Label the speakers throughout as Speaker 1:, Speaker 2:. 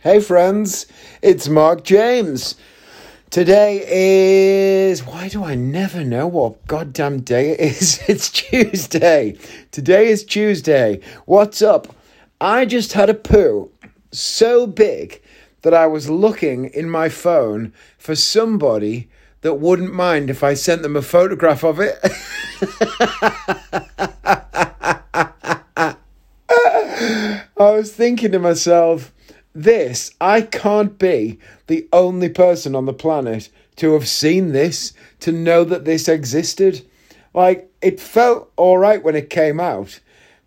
Speaker 1: Hey, friends, it's Mark James. Today is. Why do I never know what goddamn day it is? It's Tuesday. Today is Tuesday. What's up? I just had a poo so big that I was looking in my phone for somebody that wouldn't mind if I sent them a photograph of it. I was thinking to myself, this, I can't be the only person on the planet to have seen this, to know that this existed. Like, it felt all right when it came out,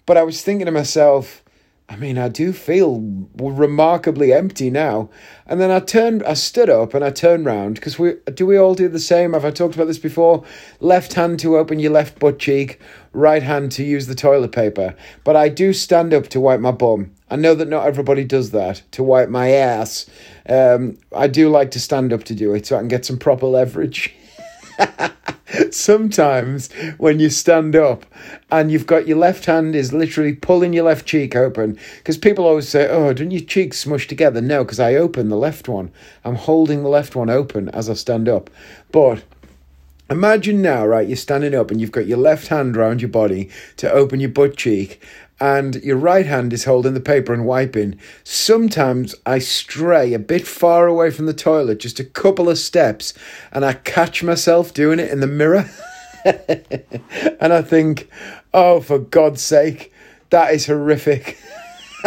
Speaker 1: but I was thinking to myself, I mean, I do feel remarkably empty now. And then I turned, I stood up and I turned round because we do we all do the same? Have I talked about this before? Left hand to open your left butt cheek, right hand to use the toilet paper. But I do stand up to wipe my bum. I know that not everybody does that to wipe my ass. Um, I do like to stand up to do it so I can get some proper leverage. Sometimes when you stand up and you've got your left hand is literally pulling your left cheek open, because people always say, Oh, don't your cheeks smush together? No, because I open the left one. I'm holding the left one open as I stand up. But Imagine now, right? You're standing up and you've got your left hand around your body to open your butt cheek, and your right hand is holding the paper and wiping. Sometimes I stray a bit far away from the toilet, just a couple of steps, and I catch myself doing it in the mirror. and I think, oh, for God's sake, that is horrific.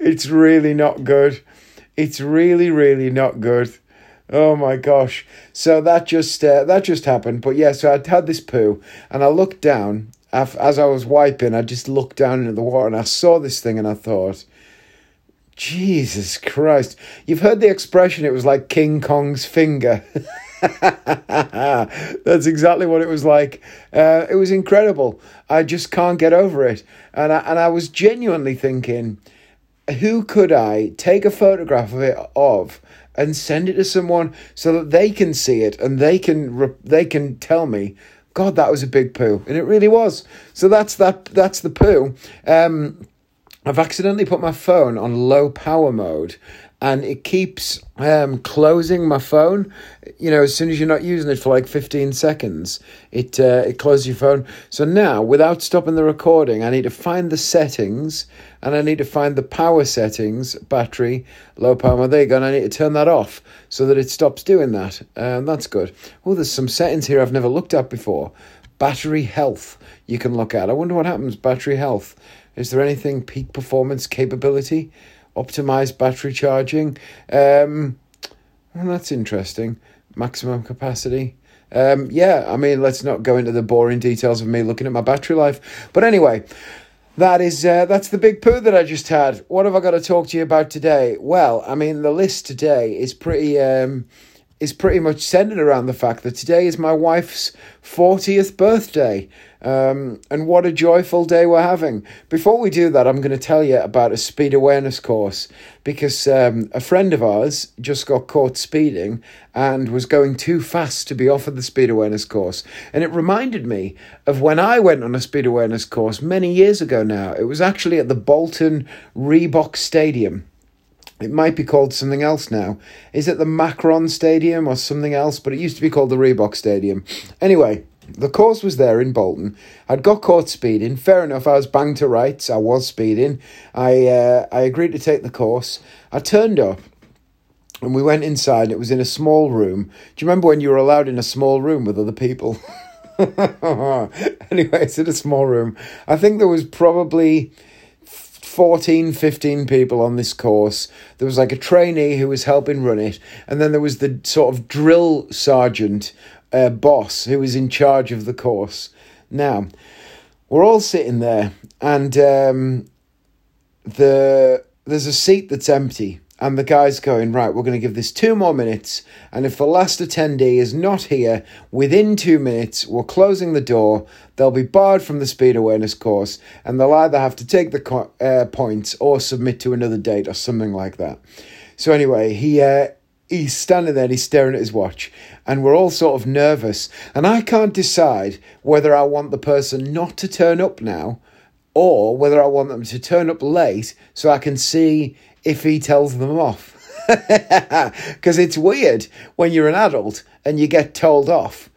Speaker 1: it's really not good. It's really, really not good. Oh my gosh! So that just uh, that just happened. But yeah, so I had this poo, and I looked down as I was wiping. I just looked down into the water, and I saw this thing, and I thought, Jesus Christ! You've heard the expression. It was like King Kong's finger. That's exactly what it was like. Uh, it was incredible. I just can't get over it, and I, and I was genuinely thinking, who could I take a photograph of it of? and send it to someone so that they can see it and they can they can tell me god that was a big poo and it really was so that's that that's the poo um I've accidentally put my phone on low power mode and it keeps um, closing my phone. You know, as soon as you're not using it for like 15 seconds, it uh, it closes your phone. So now, without stopping the recording, I need to find the settings and I need to find the power settings, battery, low power. There you go. And I need to turn that off so that it stops doing that. Um, that's good. Oh, there's some settings here I've never looked at before. Battery health you can look at. I wonder what happens. Battery health. Is there anything peak performance capability? Optimized battery charging. Um, well, that's interesting. Maximum capacity. Um, yeah, I mean, let's not go into the boring details of me looking at my battery life. But anyway, that is uh, that's the big poo that I just had. What have I got to talk to you about today? Well, I mean, the list today is pretty um, is pretty much centered around the fact that today is my wife's fortieth birthday. Um, and what a joyful day we're having. Before we do that, I'm going to tell you about a speed awareness course because um, a friend of ours just got caught speeding and was going too fast to be offered the speed awareness course. And it reminded me of when I went on a speed awareness course many years ago now. It was actually at the Bolton Reebok Stadium. It might be called something else now. Is it the Macron Stadium or something else? But it used to be called the Reebok Stadium. Anyway, the course was there in Bolton. I'd got caught speeding. Fair enough, I was banged to rights. I was speeding. I uh, I agreed to take the course. I turned up and we went inside. It was in a small room. Do you remember when you were allowed in a small room with other people? anyway, it's in a small room. I think there was probably 14, 15 people on this course. There was like a trainee who was helping run it, and then there was the sort of drill sergeant uh, boss who was in charge of the course. Now, we're all sitting there, and um, the there's a seat that's empty, and the guy's going right. We're going to give this two more minutes, and if the last attendee is not here within two minutes, we're closing the door. They'll be barred from the speed awareness course, and they'll either have to take the co- uh, points or submit to another date or something like that. So anyway, he uh, he's standing there and he's staring at his watch and we're all sort of nervous and i can't decide whether i want the person not to turn up now or whether I want them to turn up late so I can see if he tells them off. Because it's weird when you're an adult and you get told off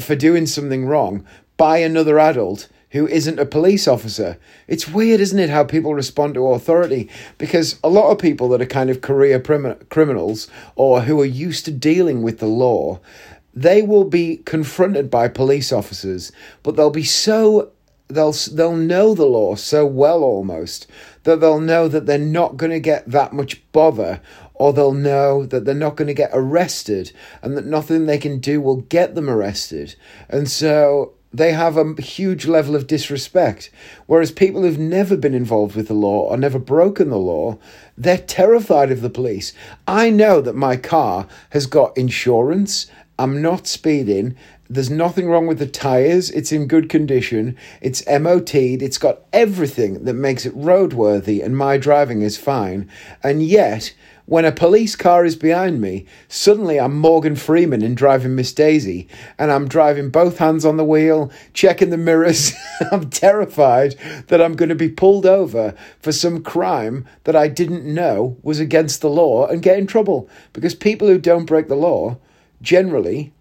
Speaker 1: for doing something wrong by another adult who isn't a police officer. It's weird, isn't it, how people respond to authority? Because a lot of people that are kind of career prim- criminals or who are used to dealing with the law, they will be confronted by police officers, but they'll be so they'll they'll know the law so well almost that they'll know that they're not going to get that much bother or they'll know that they're not going to get arrested and that nothing they can do will get them arrested. And so they have a huge level of disrespect. Whereas people who've never been involved with the law or never broken the law they're terrified of the police. I know that my car has got insurance. I'm not speeding. There's nothing wrong with the tyres. It's in good condition. It's MOT'd. It's got everything that makes it roadworthy, and my driving is fine. And yet, when a police car is behind me, suddenly I'm Morgan Freeman in Driving Miss Daisy, and I'm driving both hands on the wheel, checking the mirrors. I'm terrified that I'm going to be pulled over for some crime that I didn't know was against the law and get in trouble. Because people who don't break the law generally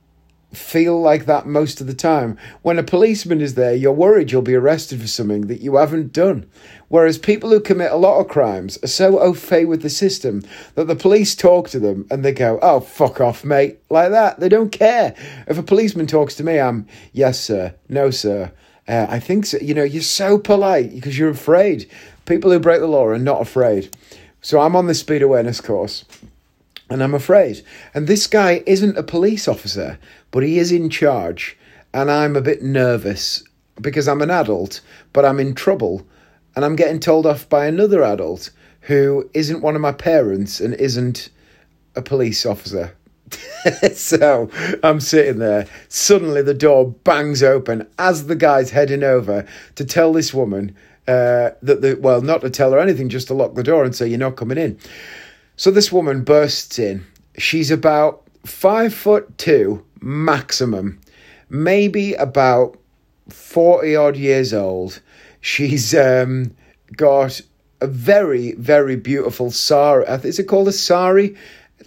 Speaker 1: feel like that most of the time. When a policeman is there, you're worried you'll be arrested for something that you haven't done. Whereas people who commit a lot of crimes are so au fait with the system that the police talk to them and they go, oh, fuck off, mate, like that. They don't care. If a policeman talks to me, I'm, yes, sir, no, sir. Uh, I think so. You know, you're so polite because you're afraid. People who break the law are not afraid. So I'm on the speed awareness course and I'm afraid. And this guy isn't a police officer, but he is in charge. And I'm a bit nervous because I'm an adult, but I'm in trouble. And I'm getting told off by another adult who isn't one of my parents and isn't a police officer. so I'm sitting there. Suddenly the door bangs open as the guy's heading over to tell this woman uh, that the well, not to tell her anything, just to lock the door and say you're not coming in. So this woman bursts in. She's about five foot two maximum, maybe about 40 odd years old. She's um, got a very, very beautiful sari. Is it called a sari?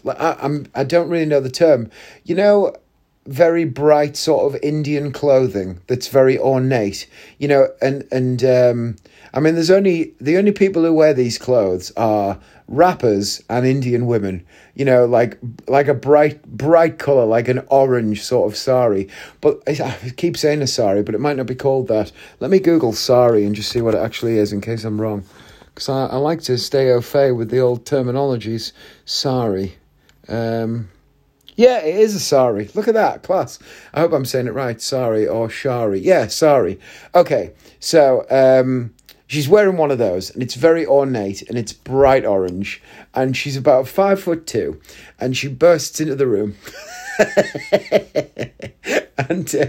Speaker 1: I, I'm, I don't really know the term. You know, very bright sort of Indian clothing that's very ornate, you know, and and um, I mean, there's only the only people who wear these clothes are rappers and Indian women, you know, like like a bright bright color, like an orange sort of sari. But I keep saying a sari, but it might not be called that. Let me Google sari and just see what it actually is, in case I'm wrong, because I, I like to stay au fait with the old terminologies. Sari. Um, yeah, it is a sari. Look at that, class. I hope I'm saying it right. Sari or shari. Yeah, sari. Okay, so um, she's wearing one of those, and it's very ornate, and it's bright orange, and she's about five foot two, and she bursts into the room. and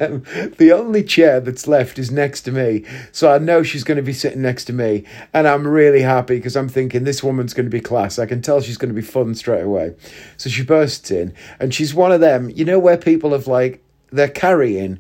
Speaker 1: um, the only chair that's left is next to me. So I know she's going to be sitting next to me. And I'm really happy because I'm thinking this woman's going to be class. I can tell she's going to be fun straight away. So she bursts in, and she's one of them, you know, where people have like, they're carrying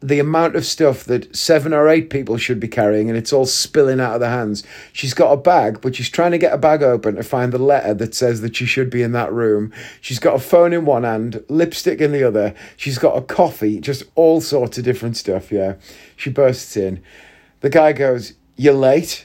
Speaker 1: the amount of stuff that seven or eight people should be carrying and it's all spilling out of their hands. She's got a bag, but she's trying to get a bag open to find the letter that says that she should be in that room. She's got a phone in one hand, lipstick in the other. She's got a coffee, just all sorts of different stuff, yeah. She bursts in. The guy goes, You're late.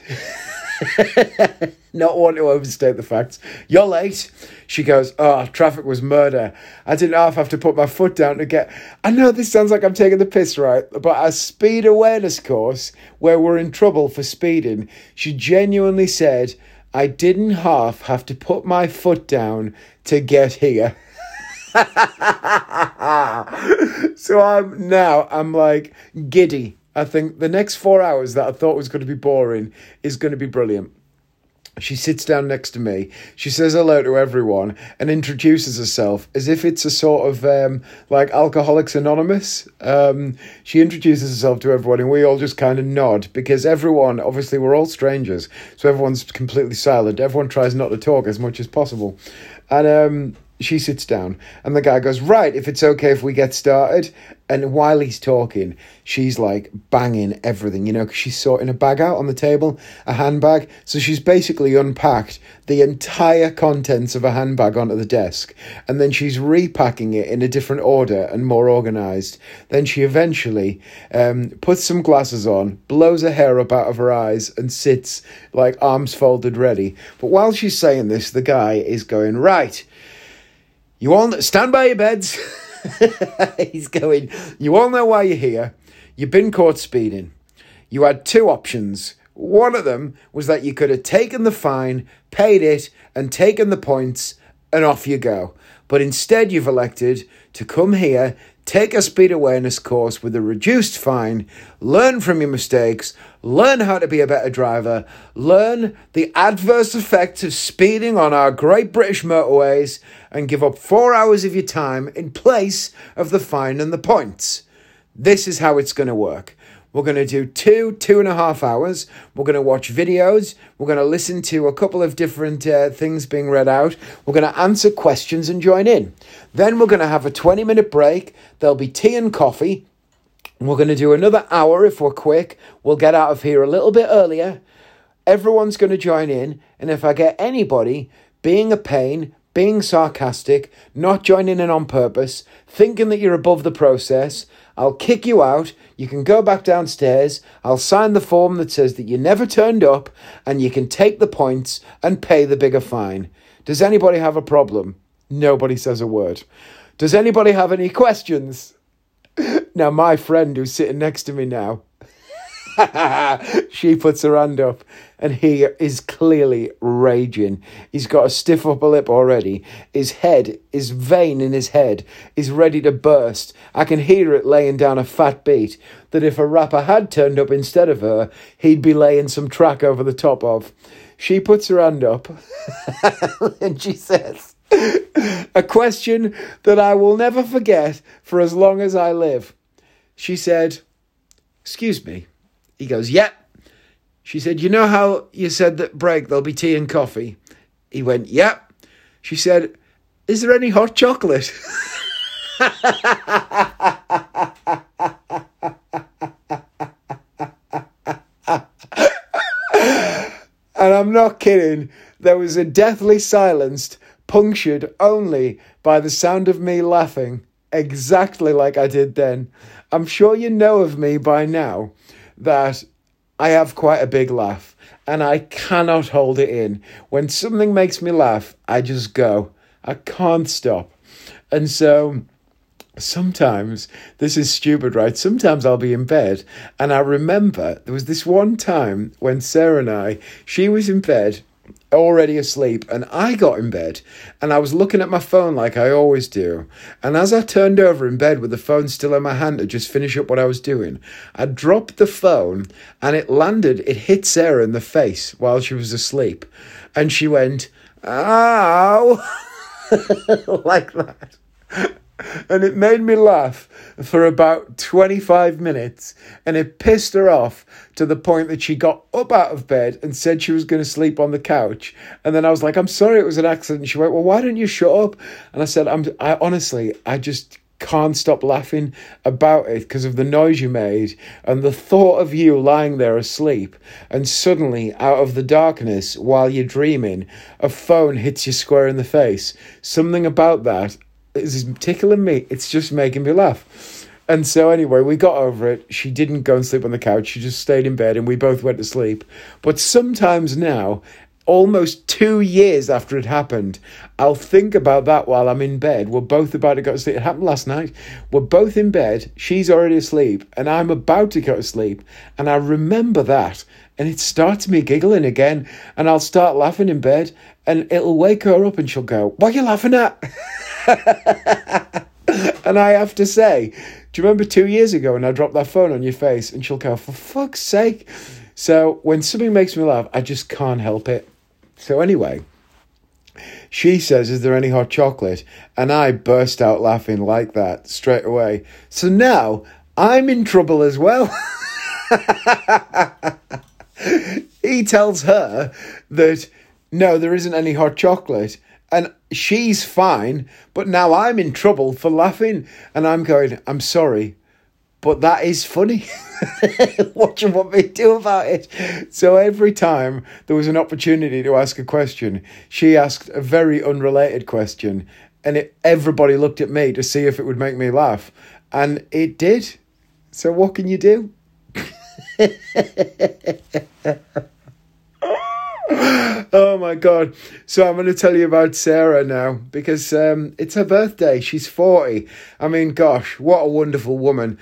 Speaker 1: Not want to overstate the facts. You're late. She goes, Oh, traffic was murder. I didn't half have to put my foot down to get. I know this sounds like I'm taking the piss, right? But a speed awareness course where we're in trouble for speeding, she genuinely said, I didn't half have to put my foot down to get here. so I'm now, I'm like giddy I think the next four hours that I thought was going to be boring is going to be brilliant. She sits down next to me. She says hello to everyone and introduces herself as if it's a sort of um, like Alcoholics Anonymous. Um, she introduces herself to everyone and we all just kind of nod because everyone, obviously, we're all strangers. So everyone's completely silent. Everyone tries not to talk as much as possible. And um, she sits down, and the guy goes, Right, if it's okay if we get started. And while he's talking, she's like banging everything, you know, because she's sorting a bag out on the table, a handbag. So she's basically unpacked the entire contents of a handbag onto the desk, and then she's repacking it in a different order and more organized. Then she eventually um, puts some glasses on, blows her hair up out of her eyes, and sits like arms folded ready. But while she's saying this, the guy is going, Right, you all stand by your beds. He's going, You all know why you're here. You've been caught speeding. You had two options. One of them was that you could have taken the fine, paid it, and taken the points, and off you go. But instead, you've elected to come here, take a speed awareness course with a reduced fine, learn from your mistakes, learn how to be a better driver, learn the adverse effects of speeding on our great British motorways, and give up four hours of your time in place of the fine and the points. This is how it's going to work. We're going to do two, two and a half hours. We're going to watch videos. We're going to listen to a couple of different uh, things being read out. We're going to answer questions and join in. Then we're going to have a 20 minute break. There'll be tea and coffee. We're going to do another hour if we're quick. We'll get out of here a little bit earlier. Everyone's going to join in. And if I get anybody being a pain, being sarcastic, not joining in on purpose, thinking that you're above the process, I'll kick you out. You can go back downstairs. I'll sign the form that says that you never turned up and you can take the points and pay the bigger fine. Does anybody have a problem? Nobody says a word. Does anybody have any questions? Now, my friend who's sitting next to me now, she puts her hand up and he is clearly raging. He's got a stiff upper lip already. His head, his vein in his head, is ready to burst. I can hear it laying down a fat beat that if a rapper had turned up instead of her, he'd be laying some track over the top of. She puts her hand up and she says, A question that I will never forget for as long as I live. She said, Excuse me. He goes, Yep. She said, You know how you said that break there'll be tea and coffee? He went, Yep. She said, Is there any hot chocolate? and I'm not kidding. There was a deathly silence, punctured only by the sound of me laughing, exactly like I did then. I'm sure you know of me by now that I have quite a big laugh and I cannot hold it in. When something makes me laugh, I just go. I can't stop. And so sometimes, this is stupid, right? Sometimes I'll be in bed and I remember there was this one time when Sarah and I, she was in bed already asleep and I got in bed and I was looking at my phone like I always do. And as I turned over in bed with the phone still in my hand to just finish up what I was doing, I dropped the phone and it landed, it hit Sarah in the face while she was asleep. And she went, ow, like that and it made me laugh for about 25 minutes and it pissed her off to the point that she got up out of bed and said she was going to sleep on the couch. And then i was like i'm sorry it was an accident. She went well why don't you shut up? And i said i'm i honestly i just can't stop laughing about it because of the noise you made and the thought of you lying there asleep. And suddenly out of the darkness while you're dreaming a phone hits you square in the face. Something about that is tickling me. It's just making me laugh. And so, anyway, we got over it. She didn't go and sleep on the couch. She just stayed in bed and we both went to sleep. But sometimes now, almost two years after it happened, I'll think about that while I'm in bed. We're both about to go to sleep. It happened last night. We're both in bed. She's already asleep and I'm about to go to sleep. And I remember that. And it starts me giggling again. And I'll start laughing in bed and it'll wake her up and she'll go, What are you laughing at? and I have to say, do you remember two years ago when I dropped that phone on your face? And she'll go, for fuck's sake. So when something makes me laugh, I just can't help it. So anyway, she says, Is there any hot chocolate? And I burst out laughing like that straight away. So now I'm in trouble as well. he tells her that no, there isn't any hot chocolate. and she's fine, but now I'm in trouble for laughing. And I'm going, I'm sorry, but that is funny. what do you want me to do about it? So every time there was an opportunity to ask a question, she asked a very unrelated question, and it, everybody looked at me to see if it would make me laugh, and it did. So what can you do? oh my god! So I'm going to tell you about Sarah now because um, it's her birthday. She's forty. I mean, gosh, what a wonderful woman!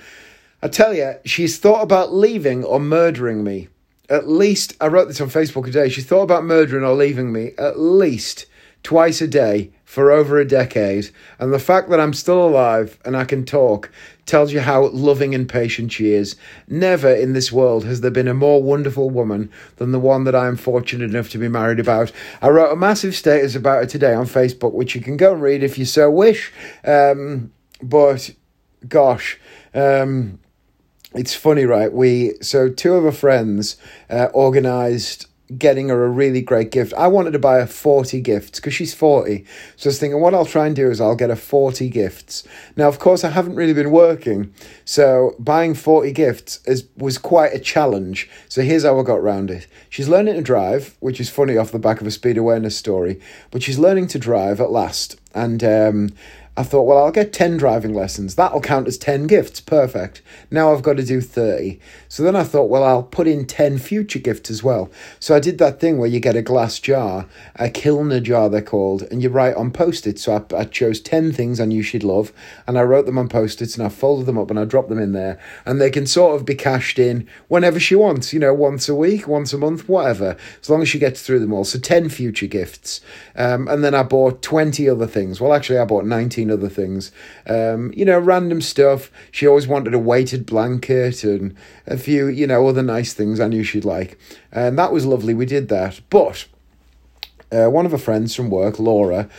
Speaker 1: I tell you, she's thought about leaving or murdering me. At least I wrote this on Facebook today. She thought about murdering or leaving me at least twice a day for over a decade. And the fact that I'm still alive and I can talk tells you how loving and patient she is. Never in this world has there been a more wonderful woman than the one that I am fortunate enough to be married about. I wrote a massive status about her today on Facebook, which you can go and read if you so wish. Um, but gosh, um, it's funny, right? We so two of our friends uh, organised getting her a really great gift. I wanted to buy her 40 gifts because she's 40. So I was thinking, what I'll try and do is I'll get her 40 gifts. Now, of course, I haven't really been working. So buying 40 gifts is, was quite a challenge. So here's how I got around it. She's learning to drive, which is funny off the back of a speed awareness story, but she's learning to drive at last. And um, I thought, well, I'll get 10 driving lessons. That'll count as 10 gifts. Perfect. Now I've got to do 30. So then I thought, well, I'll put in 10 future gifts as well. So I did that thing where you get a glass jar, a Kilner jar, they're called, and you write on post its. So I, I chose 10 things I knew she'd love, and I wrote them on post its, and I folded them up and I dropped them in there. And they can sort of be cashed in whenever she wants, you know, once a week, once a month, whatever, as long as she gets through them all. So 10 future gifts. Um, and then I bought 20 other things. Well, actually, I bought 19 other things. Um, you know, random stuff. She always wanted a weighted blanket and a few, you know, other nice things I knew she'd like. And that was lovely. We did that. But uh, one of her friends from work, Laura,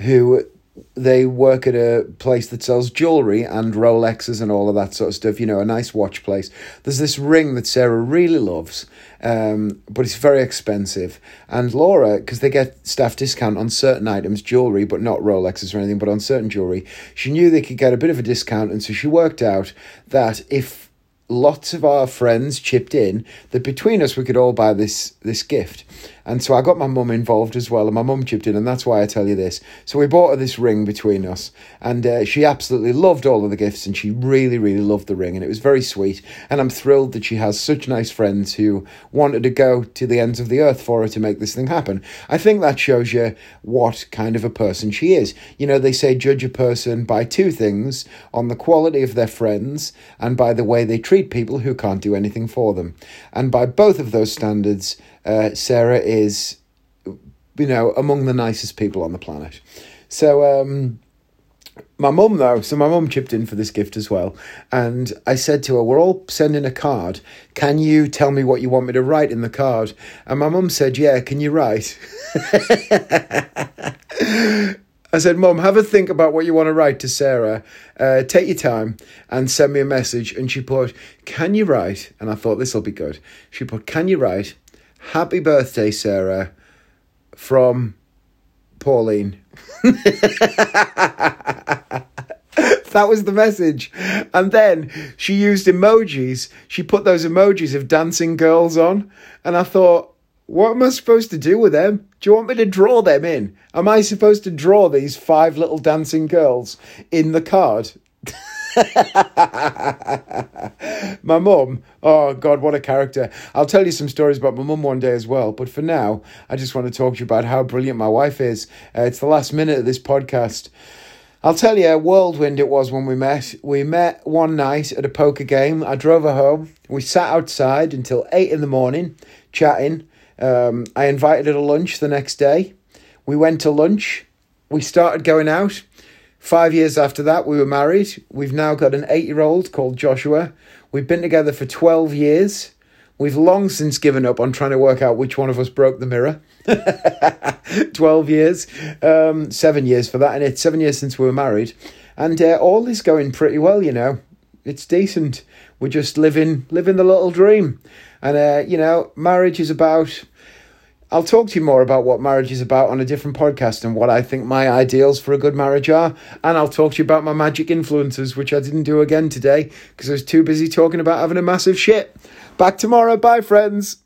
Speaker 1: who they work at a place that sells jewelry and Rolexes and all of that sort of stuff, you know, a nice watch place. There's this ring that Sarah really loves, um, but it's very expensive. And Laura, because they get staff discount on certain items, jewelry, but not Rolexes or anything, but on certain jewelry, she knew they could get a bit of a discount. And so she worked out that if lots of our friends chipped in that between us we could all buy this this gift and so I got my mum involved as well, and my mum chipped in, and that's why I tell you this. So we bought her this ring between us, and uh, she absolutely loved all of the gifts, and she really, really loved the ring, and it was very sweet. And I'm thrilled that she has such nice friends who wanted to go to the ends of the earth for her to make this thing happen. I think that shows you what kind of a person she is. You know, they say judge a person by two things on the quality of their friends and by the way they treat people who can't do anything for them. And by both of those standards, uh, Sarah is, you know, among the nicest people on the planet. So, um, my mum, though, so my mum chipped in for this gift as well. And I said to her, We're all sending a card. Can you tell me what you want me to write in the card? And my mum said, Yeah, can you write? I said, Mum, have a think about what you want to write to Sarah. Uh, take your time and send me a message. And she put, Can you write? And I thought, This will be good. She put, Can you write? Happy birthday, Sarah, from Pauline. that was the message. And then she used emojis. She put those emojis of dancing girls on. And I thought, what am I supposed to do with them? Do you want me to draw them in? Am I supposed to draw these five little dancing girls in the card? my mum, oh God, what a character. I'll tell you some stories about my mum one day as well. But for now, I just want to talk to you about how brilliant my wife is. Uh, it's the last minute of this podcast. I'll tell you, a whirlwind it was when we met. We met one night at a poker game. I drove her home. We sat outside until eight in the morning, chatting. Um, I invited her to lunch the next day. We went to lunch. We started going out. Five years after that, we were married. We've now got an eight year old called Joshua. We've been together for 12 years. We've long since given up on trying to work out which one of us broke the mirror. 12 years, um, seven years for that, and it's seven years since we were married. And uh, all is going pretty well, you know. It's decent. We're just living living the little dream. And, uh, you know, marriage is about I'll talk to you more about what marriage is about on a different podcast and what I think my ideals for a good marriage are. And I'll talk to you about my magic influences, which I didn't do again today because I was too busy talking about having a massive shit. Back tomorrow. Bye, friends.